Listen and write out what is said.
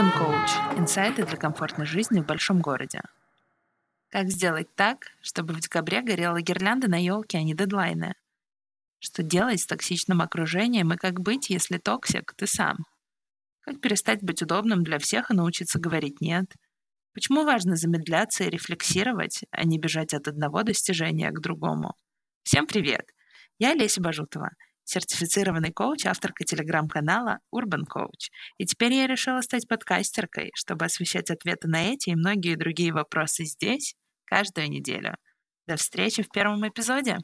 Urban Coach – инсайты для комфортной жизни в большом городе. Как сделать так, чтобы в декабре горела гирлянда на елке, а не дедлайны? Что делать с токсичным окружением и как быть, если токсик ты сам? Как перестать быть удобным для всех и научиться говорить «нет»? Почему важно замедляться и рефлексировать, а не бежать от одного достижения к другому? Всем привет! Я Леся Бажутова – сертифицированный коуч, авторка телеграм-канала Urban Coach. И теперь я решила стать подкастеркой, чтобы освещать ответы на эти и многие другие вопросы здесь каждую неделю. До встречи в первом эпизоде!